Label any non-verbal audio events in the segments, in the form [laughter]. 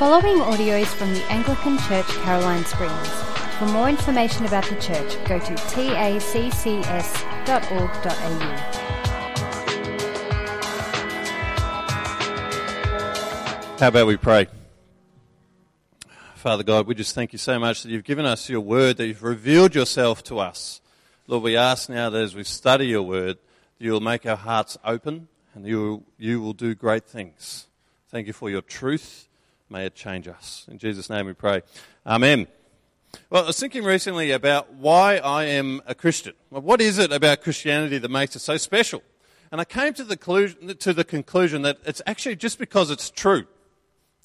following audio is from the Anglican Church Caroline Springs. For more information about the church, go to taccs.org.au. How about we pray? Father God, we just thank you so much that you've given us your word, that you've revealed yourself to us. Lord, we ask now that as we study your word, that you will make our hearts open and you, you will do great things. Thank you for your truth. May it change us. In Jesus' name we pray. Amen. Well, I was thinking recently about why I am a Christian. What is it about Christianity that makes it so special? And I came to the, to the conclusion that it's actually just because it's true. [laughs]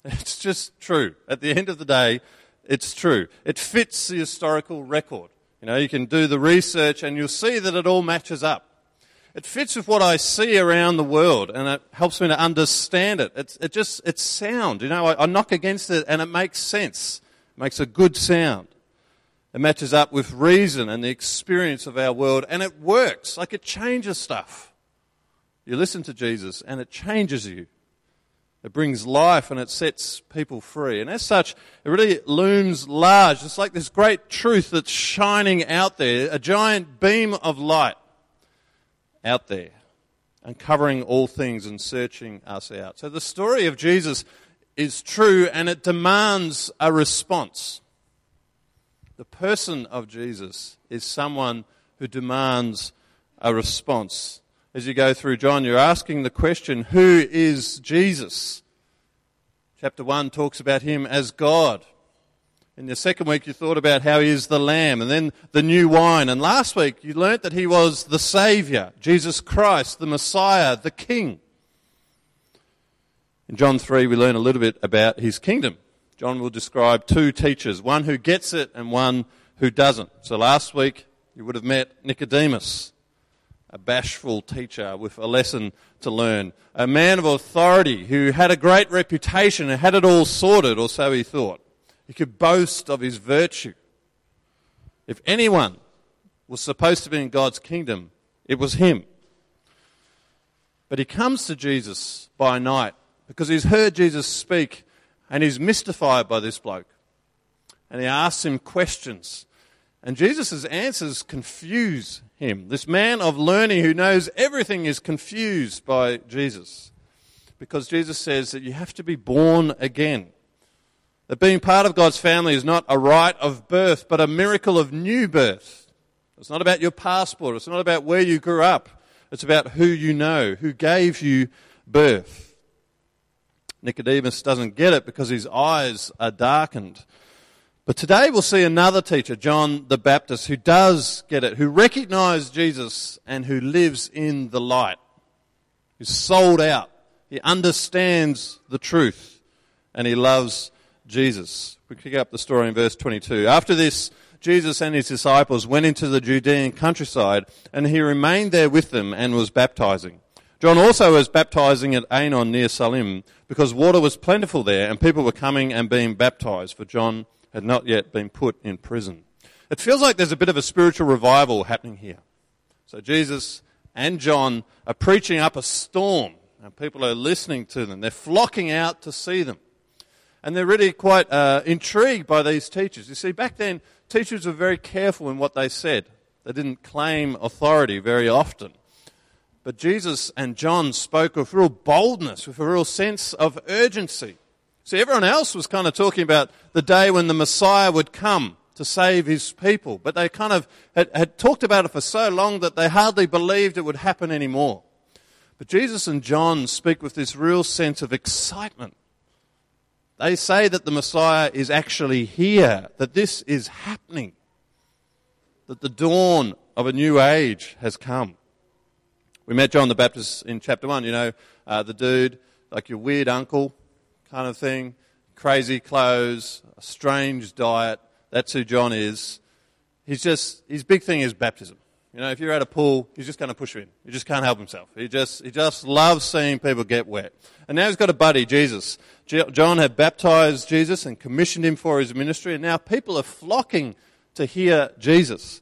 It's just true. At the end of the day, it's true. It fits the historical record. You know, you can do the research and you'll see that it all matches up. It fits with what I see around the world and it helps me to understand it. It's, it just, it's sound. You know, I, I knock against it and it makes sense. It makes a good sound. It matches up with reason and the experience of our world and it works. Like it changes stuff. You listen to Jesus and it changes you. It brings life and it sets people free. And as such, it really looms large. It's like this great truth that's shining out there, a giant beam of light out there, uncovering all things and searching us out. So the story of Jesus is true and it demands a response. The person of Jesus is someone who demands a response as you go through John, you're asking the question, who is Jesus? Chapter 1 talks about him as God. In the second week, you thought about how he is the Lamb, and then the new wine. And last week, you learnt that he was the Saviour, Jesus Christ, the Messiah, the King. In John 3, we learn a little bit about his kingdom. John will describe two teachers, one who gets it and one who doesn't. So last week, you would have met Nicodemus a bashful teacher with a lesson to learn, a man of authority who had a great reputation and had it all sorted, or so he thought. He could boast of his virtue. If anyone was supposed to be in God's kingdom, it was him. But he comes to Jesus by night because he's heard Jesus speak and he's mystified by this bloke. And he asks him questions. And Jesus' answers confuse him. This man of learning who knows everything is confused by Jesus. Because Jesus says that you have to be born again. That being part of God's family is not a right of birth, but a miracle of new birth. It's not about your passport. It's not about where you grew up. It's about who you know, who gave you birth. Nicodemus doesn't get it because his eyes are darkened. But today we'll see another teacher, John the Baptist, who does get it, who recognizes Jesus and who lives in the light, who's sold out. He understands the truth and he loves Jesus. We pick up the story in verse 22. After this, Jesus and his disciples went into the Judean countryside and he remained there with them and was baptizing. John also was baptizing at Aenon near Salim because water was plentiful there and people were coming and being baptized for John had not yet been put in prison. It feels like there's a bit of a spiritual revival happening here. So Jesus and John are preaching up a storm, and people are listening to them. They're flocking out to see them. And they're really quite uh, intrigued by these teachers. You see, back then, teachers were very careful in what they said. They didn't claim authority very often. But Jesus and John spoke with real boldness, with a real sense of urgency. See, everyone else was kind of talking about the day when the Messiah would come to save his people, but they kind of had, had talked about it for so long that they hardly believed it would happen anymore. But Jesus and John speak with this real sense of excitement. They say that the Messiah is actually here, that this is happening, that the dawn of a new age has come. We met John the Baptist in chapter 1, you know, uh, the dude, like your weird uncle, kind of thing. Crazy clothes, a strange diet. That's who John is. He's just, his big thing is baptism. You know, if you're at a pool, he's just going to push you in. He just can't help himself. He just, he just loves seeing people get wet. And now he's got a buddy, Jesus. John had baptized Jesus and commissioned him for his ministry, and now people are flocking to hear Jesus.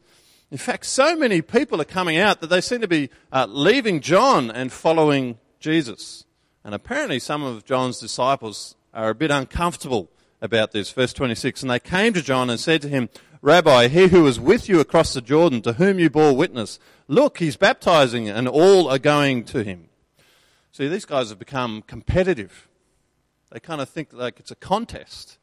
In fact, so many people are coming out that they seem to be uh, leaving John and following Jesus. And apparently, some of John's disciples are a bit uncomfortable about this. Verse 26 And they came to John and said to him, Rabbi, he who was with you across the Jordan, to whom you bore witness, look, he's baptizing, and all are going to him. See, these guys have become competitive. They kind of think like it's a contest.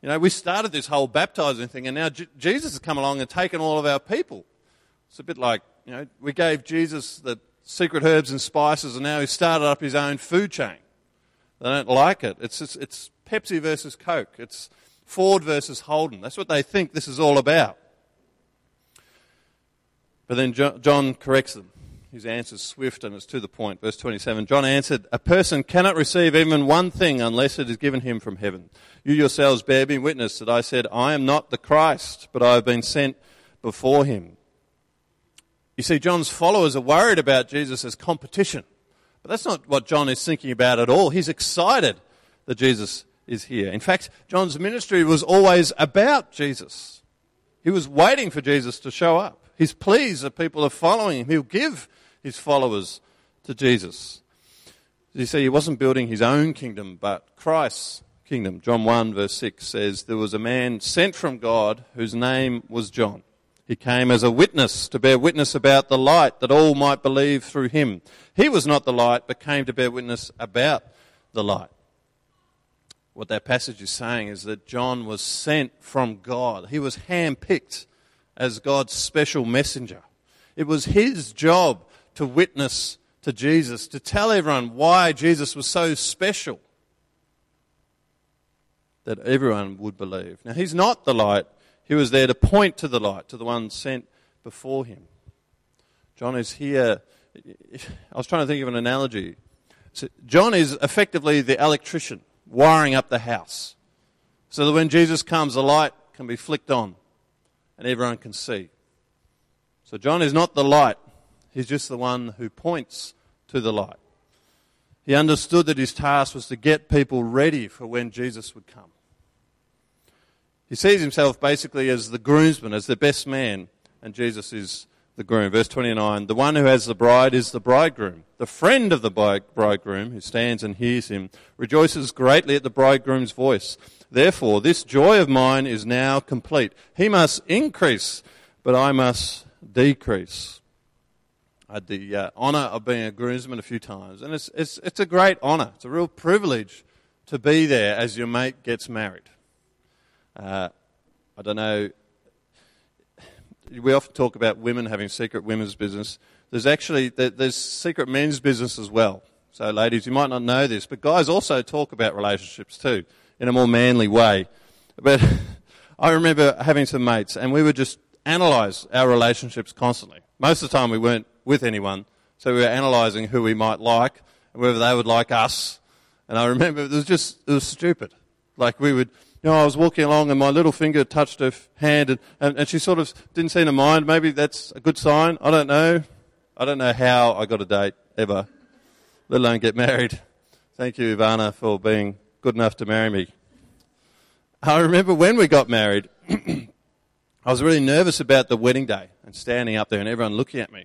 You know, we started this whole baptizing thing, and now J- Jesus has come along and taken all of our people. It's a bit like, you know, we gave Jesus the secret herbs and spices, and now he's started up his own food chain. They don't like it. It's, just, it's Pepsi versus Coke. It's Ford versus Holden. That's what they think this is all about. But then John corrects them. His answer is swift and it's to the point. Verse 27 John answered, A person cannot receive even one thing unless it is given him from heaven. You yourselves bear me witness that I said, I am not the Christ, but I have been sent before him. You see, John's followers are worried about Jesus as competition. But that's not what John is thinking about at all. He's excited that Jesus is here. In fact, John's ministry was always about Jesus. He was waiting for Jesus to show up. He's pleased that people are following him. He'll give his followers to Jesus. You see, he wasn't building his own kingdom, but Christ's kingdom. John 1, verse 6 says, There was a man sent from God whose name was John. He came as a witness to bear witness about the light that all might believe through him. He was not the light, but came to bear witness about the light. What that passage is saying is that John was sent from God. He was handpicked as God's special messenger. It was his job to witness to Jesus, to tell everyone why Jesus was so special that everyone would believe. Now, he's not the light. He was there to point to the light, to the one sent before him. John is here. I was trying to think of an analogy. So John is effectively the electrician wiring up the house so that when Jesus comes, the light can be flicked on and everyone can see. So John is not the light, he's just the one who points to the light. He understood that his task was to get people ready for when Jesus would come. He sees himself basically as the groomsman, as the best man, and Jesus is the groom. Verse 29 The one who has the bride is the bridegroom. The friend of the bridegroom, who stands and hears him, rejoices greatly at the bridegroom's voice. Therefore, this joy of mine is now complete. He must increase, but I must decrease. Had the uh, honour of being a groomsman a few times, and it's, it's, it's a great honour. It's a real privilege to be there as your mate gets married. Uh, I don't know. We often talk about women having secret women's business. There's actually there's secret men's business as well. So, ladies, you might not know this, but guys also talk about relationships too in a more manly way. But [laughs] I remember having some mates, and we would just analyse our relationships constantly. Most of the time, we weren't with anyone, so we were analysing who we might like and whether they would like us. And I remember it was just it was stupid. Like we would, you know, I was walking along and my little finger touched her hand, and, and, and she sort of didn't seem to mind. Maybe that's a good sign. I don't know. I don't know how I got a date ever, let alone get married. Thank you, Ivana, for being good enough to marry me. I remember when we got married, [clears throat] I was really nervous about the wedding day and standing up there and everyone looking at me.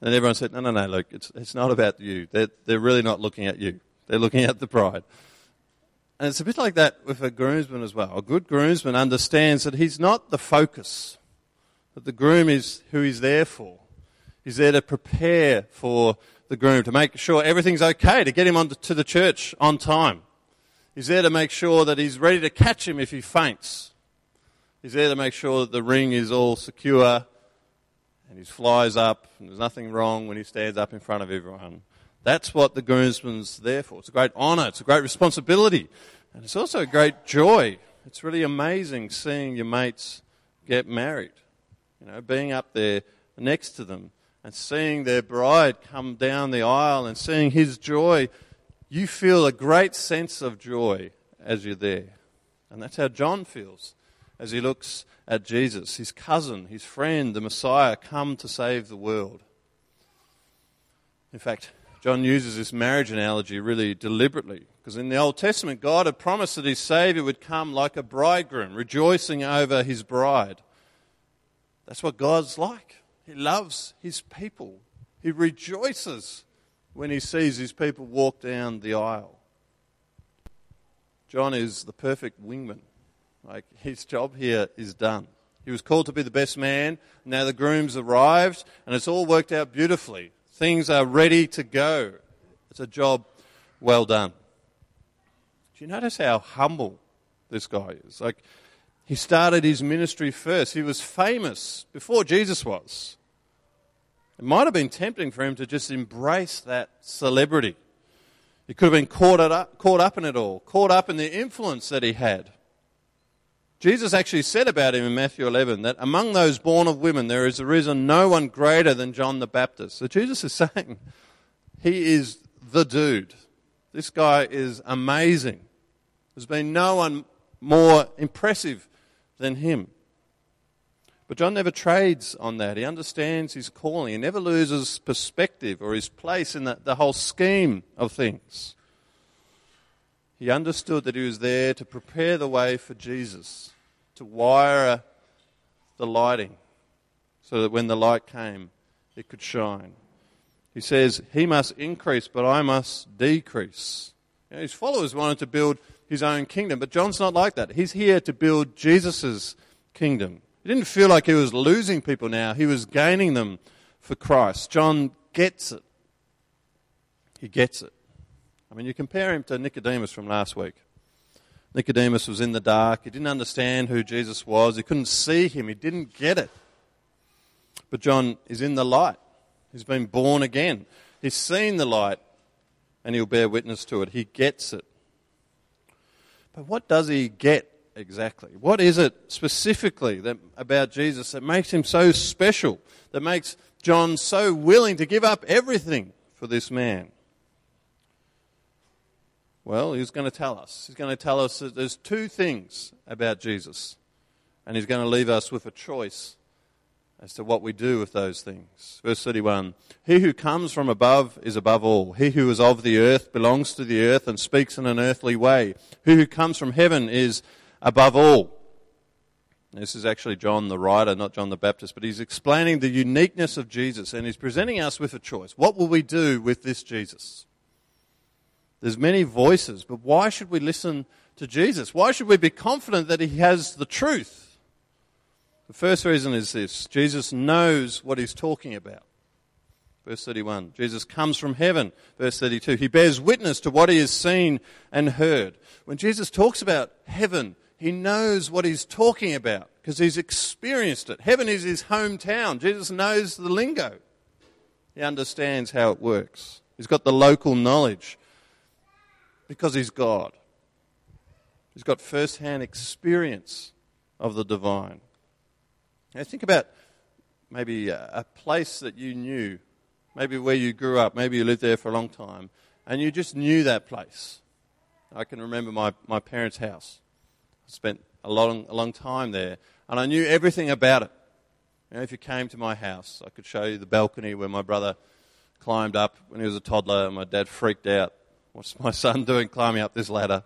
And everyone said, no, no, no, look, it's, it's not about you. They're, they're really not looking at you. They're looking at the bride. And it's a bit like that with a groomsman as well. A good groomsman understands that he's not the focus, that the groom is who he's there for. He's there to prepare for the groom, to make sure everything's okay, to get him on to the church on time. He's there to make sure that he's ready to catch him if he faints. He's there to make sure that the ring is all secure and he flies up and there's nothing wrong when he stands up in front of everyone. That's what the groomsman's there for. It's a great honour, it's a great responsibility, and it's also a great joy. It's really amazing seeing your mates get married. You know, being up there next to them and seeing their bride come down the aisle and seeing his joy you feel a great sense of joy as you're there. And that's how John feels as he looks at Jesus, his cousin, his friend, the Messiah, come to save the world. In fact, John uses this marriage analogy really deliberately because in the Old Testament, God had promised that his Savior would come like a bridegroom, rejoicing over his bride. That's what God's like. He loves his people, he rejoices when he sees his people walk down the aisle. John is the perfect wingman. Like his job here is done. He was called to be the best man. Now the groom's arrived, and it's all worked out beautifully. Things are ready to go. It's a job well done. Do you notice how humble this guy is? Like, he started his ministry first. He was famous before Jesus was. It might have been tempting for him to just embrace that celebrity. He could have been caught up, caught up in it all, caught up in the influence that he had. Jesus actually said about him in Matthew 11 that among those born of women there is arisen no one greater than John the Baptist. So Jesus is [laughs] saying he is the dude. This guy is amazing. There's been no one more impressive than him. But John never trades on that. He understands his calling. He never loses perspective or his place in the, the whole scheme of things. He understood that he was there to prepare the way for Jesus, to wire the lighting so that when the light came, it could shine. He says, He must increase, but I must decrease. You know, his followers wanted to build his own kingdom, but John's not like that. He's here to build Jesus' kingdom. He didn't feel like he was losing people now, he was gaining them for Christ. John gets it. He gets it. I mean, you compare him to Nicodemus from last week. Nicodemus was in the dark. He didn't understand who Jesus was. He couldn't see him. He didn't get it. But John is in the light. He's been born again. He's seen the light and he'll bear witness to it. He gets it. But what does he get exactly? What is it specifically that, about Jesus that makes him so special, that makes John so willing to give up everything for this man? Well, he's going to tell us. He's going to tell us that there's two things about Jesus, and he's going to leave us with a choice as to what we do with those things. Verse 31 He who comes from above is above all. He who is of the earth belongs to the earth and speaks in an earthly way. He who comes from heaven is above all. This is actually John the writer, not John the Baptist, but he's explaining the uniqueness of Jesus and he's presenting us with a choice. What will we do with this Jesus? There's many voices, but why should we listen to Jesus? Why should we be confident that he has the truth? The first reason is this Jesus knows what he's talking about. Verse 31. Jesus comes from heaven. Verse 32. He bears witness to what he has seen and heard. When Jesus talks about heaven, he knows what he's talking about because he's experienced it. Heaven is his hometown. Jesus knows the lingo. He understands how it works. He's got the local knowledge because he's God. He's got first hand experience of the divine. Now, think about maybe a place that you knew, maybe where you grew up, maybe you lived there for a long time, and you just knew that place. I can remember my, my parents' house. I spent a long, a long time there, and I knew everything about it. You know, if you came to my house, I could show you the balcony where my brother climbed up when he was a toddler, and my dad freaked out. What's my son doing climbing up this ladder?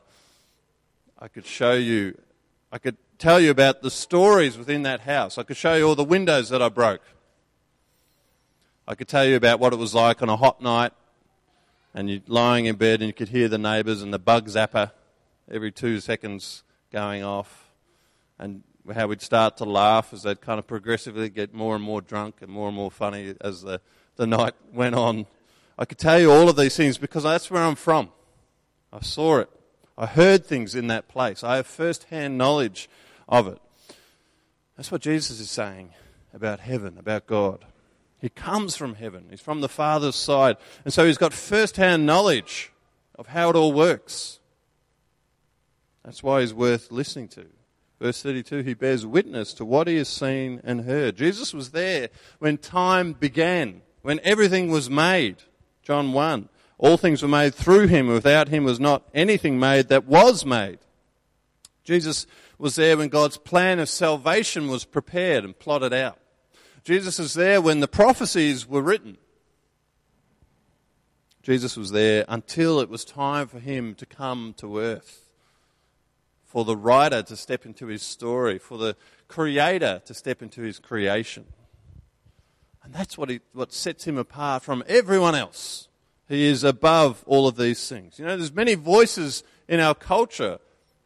I could show you, I could tell you about the stories within that house. I could show you all the windows that I broke. I could tell you about what it was like on a hot night and you're lying in bed and you could hear the neighbours and the bug zapper every two seconds going off and how we'd start to laugh as they'd kind of progressively get more and more drunk and more and more funny as the, the night went on. I could tell you all of these things because that's where I'm from. I saw it. I heard things in that place. I have first hand knowledge of it. That's what Jesus is saying about heaven, about God. He comes from heaven, he's from the Father's side. And so he's got first hand knowledge of how it all works. That's why he's worth listening to. Verse 32 He bears witness to what he has seen and heard. Jesus was there when time began, when everything was made. John 1. All things were made through him. Without him was not anything made that was made. Jesus was there when God's plan of salvation was prepared and plotted out. Jesus was there when the prophecies were written. Jesus was there until it was time for him to come to earth, for the writer to step into his story, for the creator to step into his creation. And that's what, he, what sets him apart from everyone else. He is above all of these things. You know, there's many voices in our culture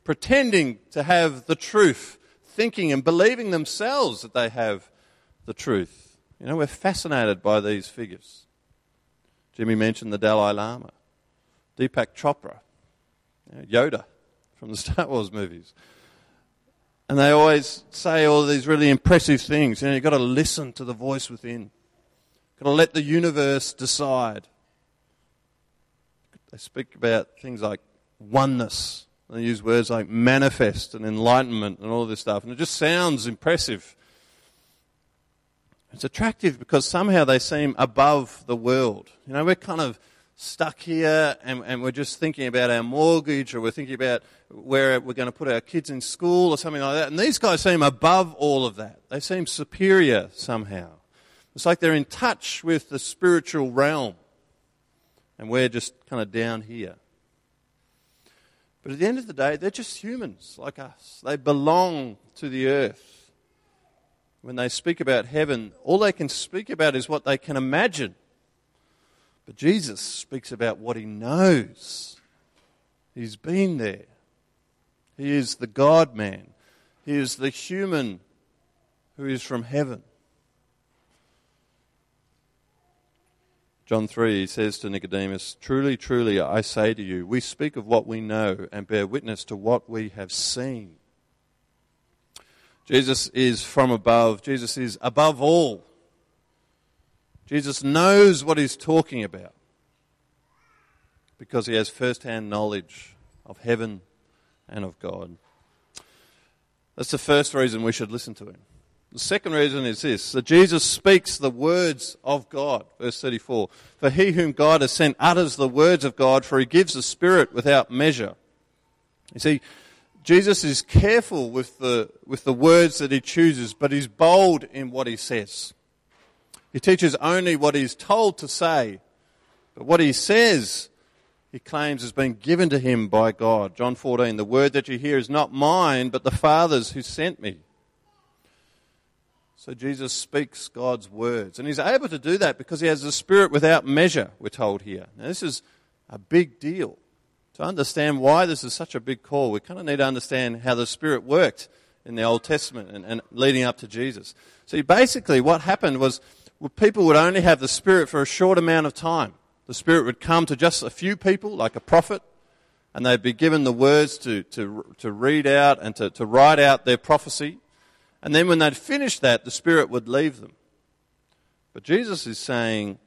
pretending to have the truth, thinking and believing themselves that they have the truth. You know, we're fascinated by these figures. Jimmy mentioned the Dalai Lama, Deepak Chopra, Yoda from the [laughs] Star Wars movies. And they always say all these really impressive things. You know, you've got to listen to the voice within. You've got to let the universe decide. They speak about things like oneness. They use words like manifest and enlightenment and all this stuff. And it just sounds impressive. It's attractive because somehow they seem above the world. You know, we're kind of stuck here and, and we're just thinking about our mortgage or we're thinking about where we're going to put our kids in school or something like that. And these guys seem above all of that. They seem superior somehow. It's like they're in touch with the spiritual realm. And we're just kind of down here. But at the end of the day, they're just humans like us. They belong to the earth. When they speak about heaven, all they can speak about is what they can imagine. But Jesus speaks about what he knows. He's been there. He is the God man. He is the human who is from heaven. John 3 he says to Nicodemus, Truly, truly, I say to you, we speak of what we know and bear witness to what we have seen. Jesus is from above. Jesus is above all. Jesus knows what he's talking about because he has first hand knowledge of heaven and of God. That's the first reason we should listen to him. The second reason is this that Jesus speaks the words of God. Verse 34 For he whom God has sent utters the words of God, for he gives the Spirit without measure. You see, Jesus is careful with the, with the words that he chooses, but he's bold in what he says. He teaches only what he's told to say, but what he says, he claims has been given to him by God. John 14, the word that you hear is not mine, but the Father's who sent me. So Jesus speaks God's words. And he's able to do that because he has the Spirit without measure, we're told here. Now, this is a big deal. To understand why this is such a big call, we kind of need to understand how the Spirit worked in the Old Testament and, and leading up to Jesus. See, basically, what happened was people would only have the Spirit for a short amount of time. The Spirit would come to just a few people, like a prophet, and they'd be given the words to, to, to read out and to, to write out their prophecy. And then when they'd finished that, the Spirit would leave them. But Jesus is saying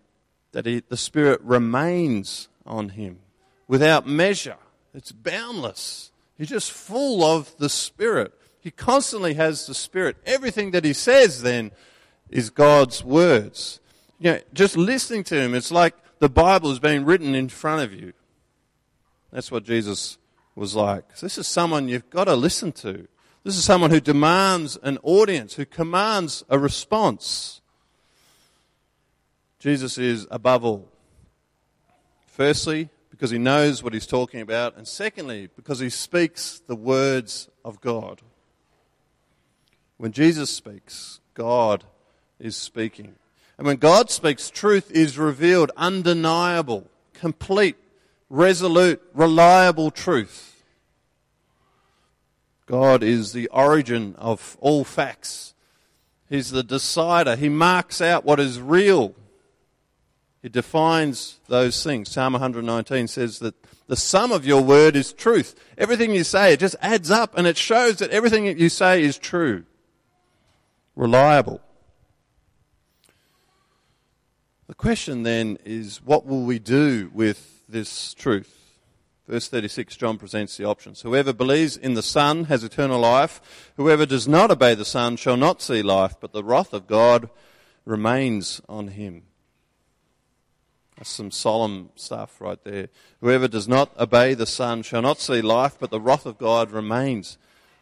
that he, the Spirit remains on him without measure. It's boundless. He's just full of the Spirit. He constantly has the Spirit. Everything that he says then is God's words. You know, just listening to him, it's like the Bible is being written in front of you. That's what Jesus was like. This is someone you've got to listen to. This is someone who demands an audience, who commands a response. Jesus is above all. Firstly, because he knows what he's talking about, and secondly, because he speaks the words of God. When Jesus speaks, God is speaking. And when God speaks, truth is revealed, undeniable, complete, resolute, reliable truth. God is the origin of all facts. He's the decider. He marks out what is real. He defines those things. Psalm 119 says that the sum of your word is truth. Everything you say, it just adds up and it shows that everything that you say is true. Reliable. The question then is what will we do with this truth? Verse 36, John presents the options. Whoever believes in the Son has eternal life. Whoever does not obey the Son shall not see life, but the wrath of God remains on him. That's some solemn stuff right there. Whoever does not obey the Son shall not see life, but the wrath of God remains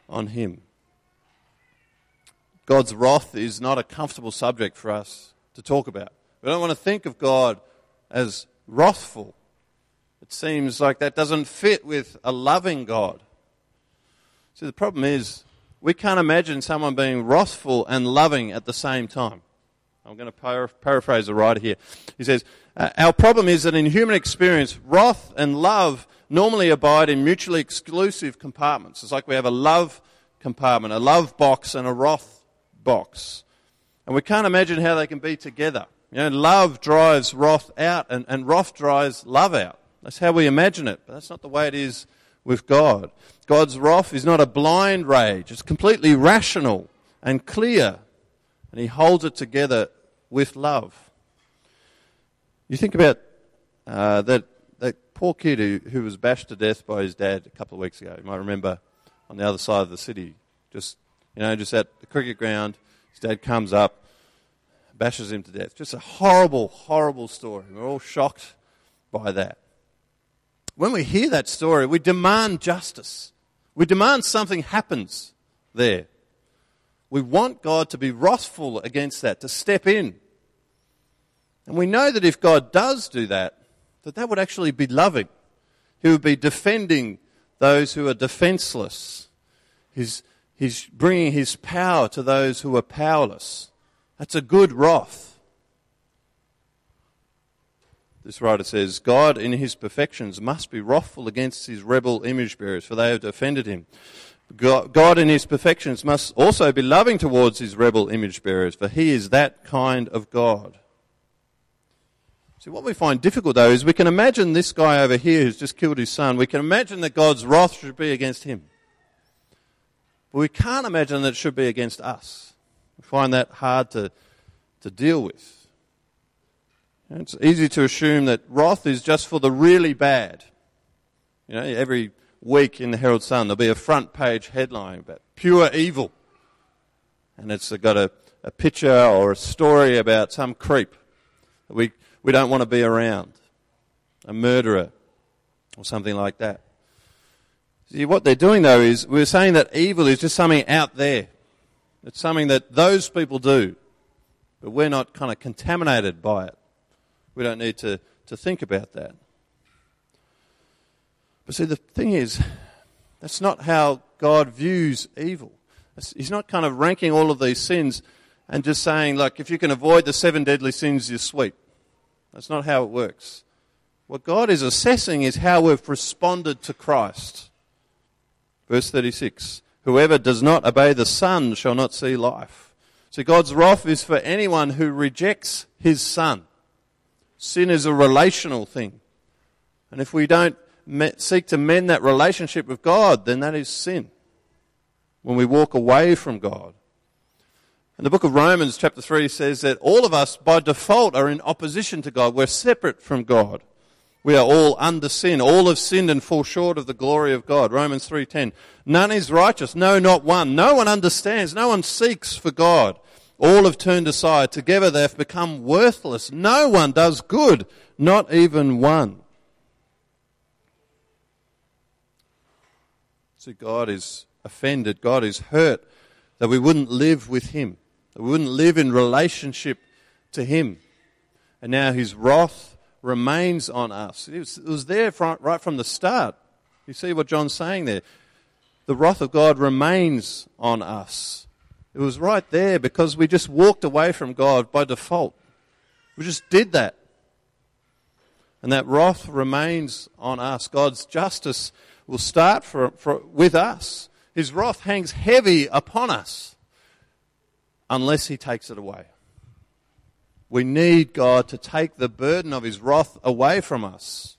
on him. God's wrath is not a comfortable subject for us to talk about. We don't want to think of God as wrathful. It seems like that doesn't fit with a loving God. See, the problem is we can't imagine someone being wrathful and loving at the same time. I'm going to par- paraphrase the writer here. He says, uh, Our problem is that in human experience, wrath and love normally abide in mutually exclusive compartments. It's like we have a love compartment, a love box, and a wrath box. And we can't imagine how they can be together. You know, love drives wrath out, and, and wrath drives love out. That's how we imagine it, but that's not the way it is with God. God's wrath is not a blind rage, it's completely rational and clear, and He holds it together with love. You think about uh, that, that poor kid who, who was bashed to death by his dad a couple of weeks ago. You might remember on the other side of the city, just, you know, just at the cricket ground. His dad comes up, bashes him to death. Just a horrible, horrible story. We're all shocked by that. When we hear that story, we demand justice. We demand something happens there. We want God to be wrathful against that, to step in. And we know that if God does do that, that that would actually be loving. He would be defending those who are defenseless. He's, he's bringing his power to those who are powerless. That's a good wrath. This writer says, God in his perfections must be wrathful against his rebel image bearers, for they have offended him. God in his perfections must also be loving towards his rebel image bearers, for he is that kind of God. See, what we find difficult though is we can imagine this guy over here who's just killed his son, we can imagine that God's wrath should be against him. But we can't imagine that it should be against us. We find that hard to, to deal with. It's easy to assume that wrath is just for the really bad. You know, every week in the Herald Sun there'll be a front page headline about pure evil. And it's got a, a picture or a story about some creep that we we don't want to be around, a murderer, or something like that. See, what they're doing though is we're saying that evil is just something out there. It's something that those people do, but we're not kind of contaminated by it. We don't need to, to think about that. But see, the thing is, that's not how God views evil. He's not kind of ranking all of these sins and just saying, like, if you can avoid the seven deadly sins, you're sweet. That's not how it works. What God is assessing is how we've responded to Christ. Verse 36 Whoever does not obey the Son shall not see life. So God's wrath is for anyone who rejects his Son. Sin is a relational thing. And if we don't seek to mend that relationship with God, then that is sin. When we walk away from God. And the book of Romans, chapter 3, says that all of us, by default, are in opposition to God. We're separate from God. We are all under sin. All have sinned and fall short of the glory of God. Romans 3:10. None is righteous, no not one. No one understands, no one seeks for God. All have turned aside. Together they have become worthless. No one does good, not even one. See, God is offended. God is hurt that we wouldn't live with Him. We wouldn't live in relationship to Him. And now His wrath remains on us. It was, it was there from, right from the start. You see what John's saying there? The wrath of God remains on us. It was right there because we just walked away from God by default. We just did that. And that wrath remains on us. God's justice will start for, for, with us. His wrath hangs heavy upon us unless he takes it away. We need God to take the burden of his wrath away from us.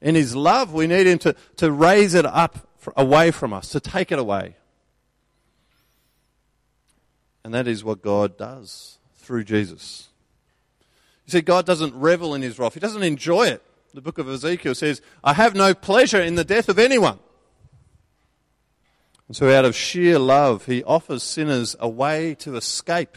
In his love, we need him to, to raise it up away from us, to take it away. And that is what God does through Jesus. You see, God doesn't revel in his wrath, he doesn't enjoy it. The book of Ezekiel says, I have no pleasure in the death of anyone. And so, out of sheer love, he offers sinners a way to escape.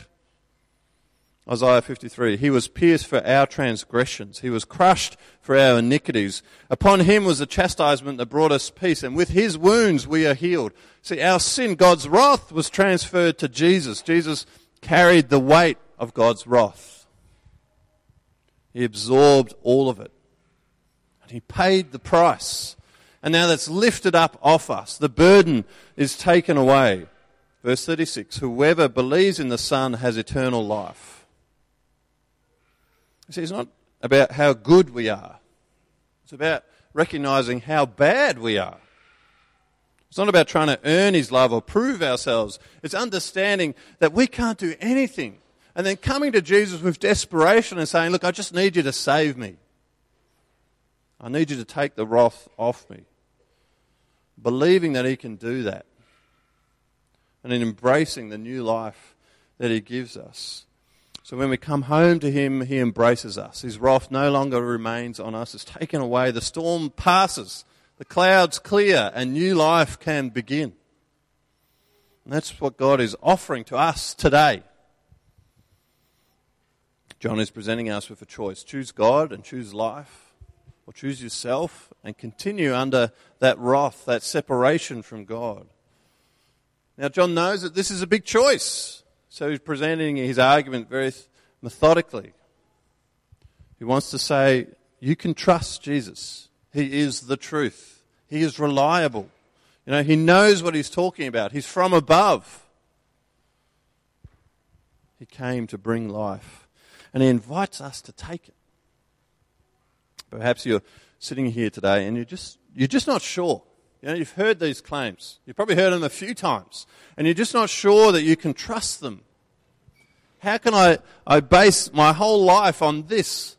Isaiah 53 He was pierced for our transgressions, he was crushed for our iniquities. Upon him was the chastisement that brought us peace, and with his wounds we are healed. See, our sin, God's wrath, was transferred to Jesus. Jesus carried the weight of God's wrath, he absorbed all of it, and he paid the price and now that's lifted up off us. The burden is taken away. Verse 36 Whoever believes in the Son has eternal life. See, it's not about how good we are, it's about recognizing how bad we are. It's not about trying to earn his love or prove ourselves. It's understanding that we can't do anything. And then coming to Jesus with desperation and saying, Look, I just need you to save me. I need you to take the wrath off me. Believing that he can do that. And in embracing the new life that he gives us. So when we come home to him, he embraces us. His wrath no longer remains on us. It's taken away. The storm passes. The clouds clear and new life can begin. And that's what God is offering to us today. John is presenting us with a choice choose God and choose life, or choose yourself and continue under that wrath, that separation from God. Now, John knows that this is a big choice, so he's presenting his argument very methodically. He wants to say, You can trust Jesus. He is the truth. He is reliable. You know, he knows what he's talking about. He's from above. He came to bring life. And he invites us to take it. Perhaps you're sitting here today and you're just, you're just not sure. You know, you've heard these claims. You've probably heard them a few times. And you're just not sure that you can trust them. How can I, I base my whole life on this?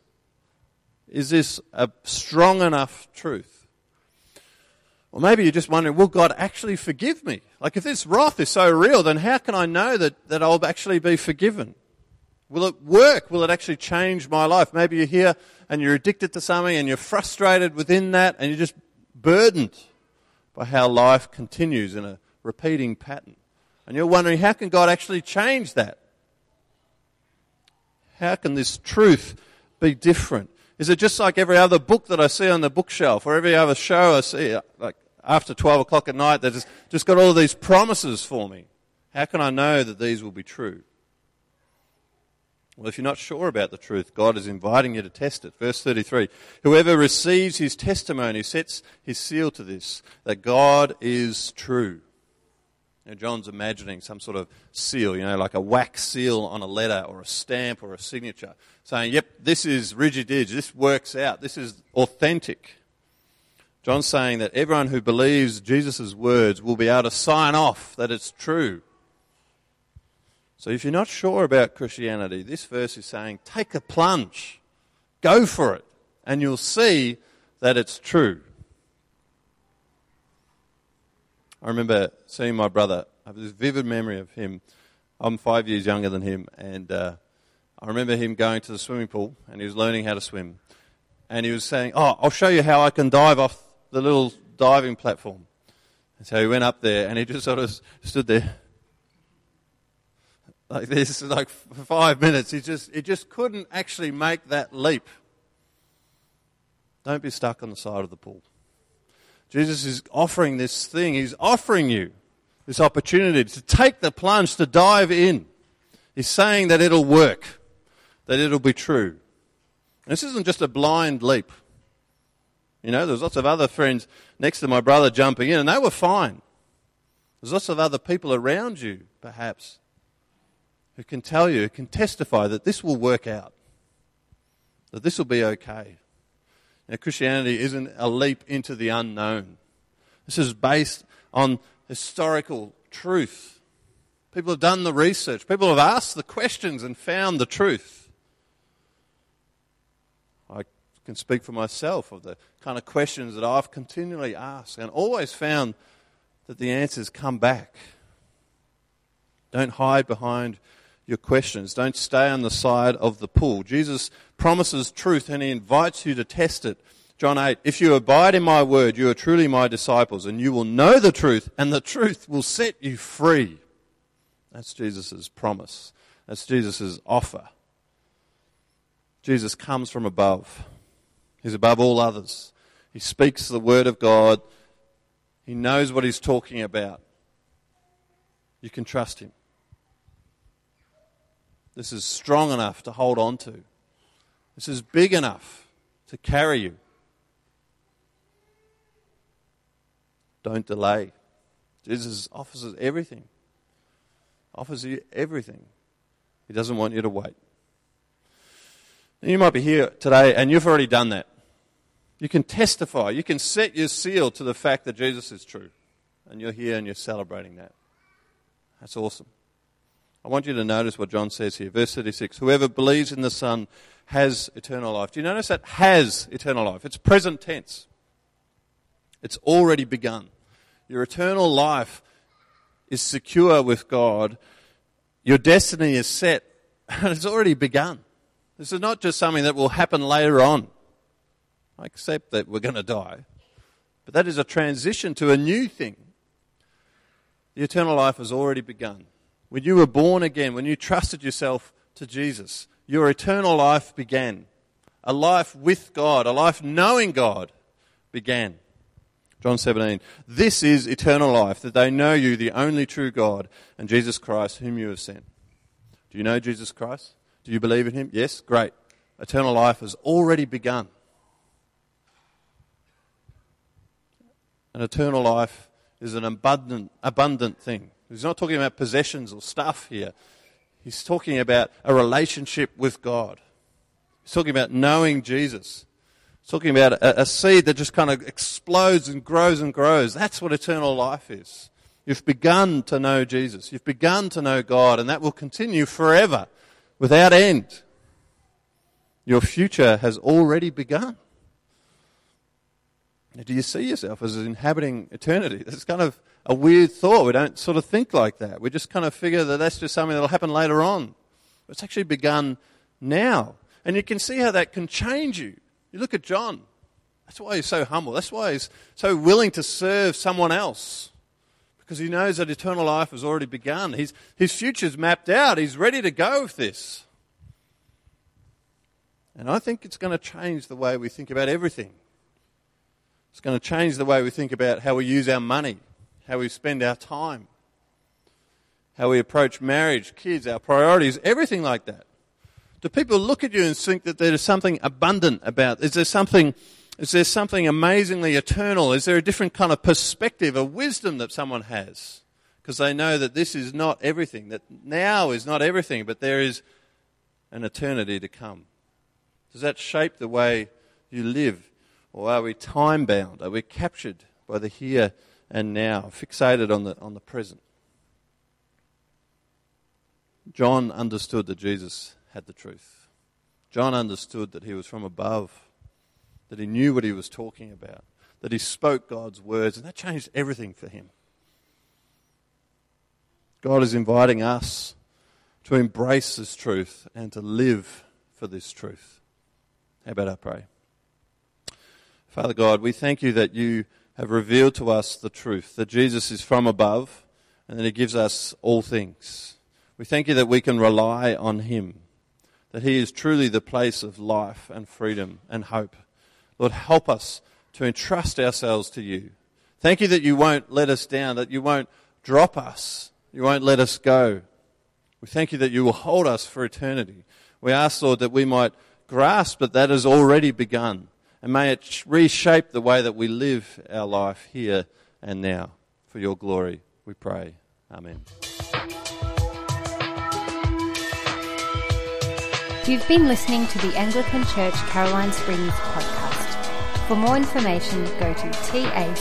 Is this a strong enough truth? Or maybe you're just wondering, will God actually forgive me? Like if this wrath is so real, then how can I know that, that I'll actually be forgiven? Will it work? Will it actually change my life? Maybe you're here and you're addicted to something and you're frustrated within that and you're just burdened by how life continues in a repeating pattern. And you're wondering, how can God actually change that? How can this truth be different? Is it just like every other book that I see on the bookshelf or every other show I see, uh, like after 12 o'clock at night, that has just got all these promises for me? How can I know that these will be true? Well, if you're not sure about the truth, God is inviting you to test it. Verse 33 Whoever receives his testimony sets his seal to this, that God is true. Now, John's imagining some sort of seal, you know, like a wax seal on a letter or a stamp or a signature, saying, yep, this is rigid edge, this works out, this is authentic. John's saying that everyone who believes Jesus' words will be able to sign off that it's true. So if you're not sure about Christianity, this verse is saying, take a plunge, go for it, and you'll see that it's true. I remember seeing my brother. I have this vivid memory of him. I'm five years younger than him, and uh, I remember him going to the swimming pool and he was learning how to swim. And he was saying, Oh, I'll show you how I can dive off the little diving platform. And so he went up there and he just sort of stood there like this, like for five minutes. He just, he just couldn't actually make that leap. Don't be stuck on the side of the pool. Jesus is offering this thing. He's offering you this opportunity to take the plunge, to dive in. He's saying that it'll work, that it'll be true. This isn't just a blind leap. You know, there's lots of other friends next to my brother jumping in, and they were fine. There's lots of other people around you, perhaps, who can tell you, who can testify that this will work out, that this will be okay. Now, Christianity isn't a leap into the unknown. This is based on historical truth. People have done the research. People have asked the questions and found the truth. I can speak for myself of the kind of questions that I've continually asked and always found that the answers come back. Don't hide behind your questions. Don't stay on the side of the pool. Jesus promises truth and he invites you to test it. John 8, if you abide in my word, you are truly my disciples, and you will know the truth, and the truth will set you free. That's Jesus' promise. That's Jesus' offer. Jesus comes from above. He's above all others. He speaks the word of God. He knows what he's talking about. You can trust him. This is strong enough to hold on to. This is big enough to carry you. Don't delay. Jesus offers us everything. Offers you everything. He doesn't want you to wait. you might be here today and you've already done that. You can testify. You can set your seal to the fact that Jesus is true. And you're here and you're celebrating that. That's awesome. I want you to notice what John says here. Verse 36 Whoever believes in the Son has eternal life. Do you notice that? Has eternal life. It's present tense, it's already begun. Your eternal life is secure with God. Your destiny is set, [laughs] and it's already begun. This is not just something that will happen later on. I accept that we're going to die. But that is a transition to a new thing. The eternal life has already begun. When you were born again, when you trusted yourself to Jesus, your eternal life began. A life with God, a life knowing God began. John 17. This is eternal life, that they know you, the only true God, and Jesus Christ, whom you have sent. Do you know Jesus Christ? Do you believe in him? Yes? Great. Eternal life has already begun. An eternal life is an abundant, abundant thing. He's not talking about possessions or stuff here. He's talking about a relationship with God. He's talking about knowing Jesus. He's talking about a, a seed that just kind of explodes and grows and grows. That's what eternal life is. You've begun to know Jesus. You've begun to know God, and that will continue forever without end. Your future has already begun. Do you see yourself as inhabiting eternity? That's kind of a weird thought. We don't sort of think like that. We just kind of figure that that's just something that'll happen later on. It's actually begun now. And you can see how that can change you. You look at John. That's why he's so humble. That's why he's so willing to serve someone else. Because he knows that eternal life has already begun. His, his future's mapped out. He's ready to go with this. And I think it's going to change the way we think about everything. It's going to change the way we think about how we use our money, how we spend our time, how we approach marriage, kids, our priorities, everything like that. Do people look at you and think that there is something abundant about? Is there something, is there something amazingly eternal? Is there a different kind of perspective, a wisdom that someone has? Because they know that this is not everything, that now is not everything, but there is an eternity to come. Does that shape the way you live? Or are we time bound? Are we captured by the here and now, fixated on the, on the present? John understood that Jesus had the truth. John understood that he was from above, that he knew what he was talking about, that he spoke God's words, and that changed everything for him. God is inviting us to embrace this truth and to live for this truth. How about I pray? Father God, we thank you that you have revealed to us the truth, that Jesus is from above and that he gives us all things. We thank you that we can rely on him, that he is truly the place of life and freedom and hope. Lord, help us to entrust ourselves to you. Thank you that you won't let us down, that you won't drop us, you won't let us go. We thank you that you will hold us for eternity. We ask, Lord, that we might grasp that that has already begun and may it reshape the way that we live our life here and now. For your glory, we pray. Amen. You've been listening to the Anglican Church Caroline Springs podcast. For more information, go to taccs.org.au.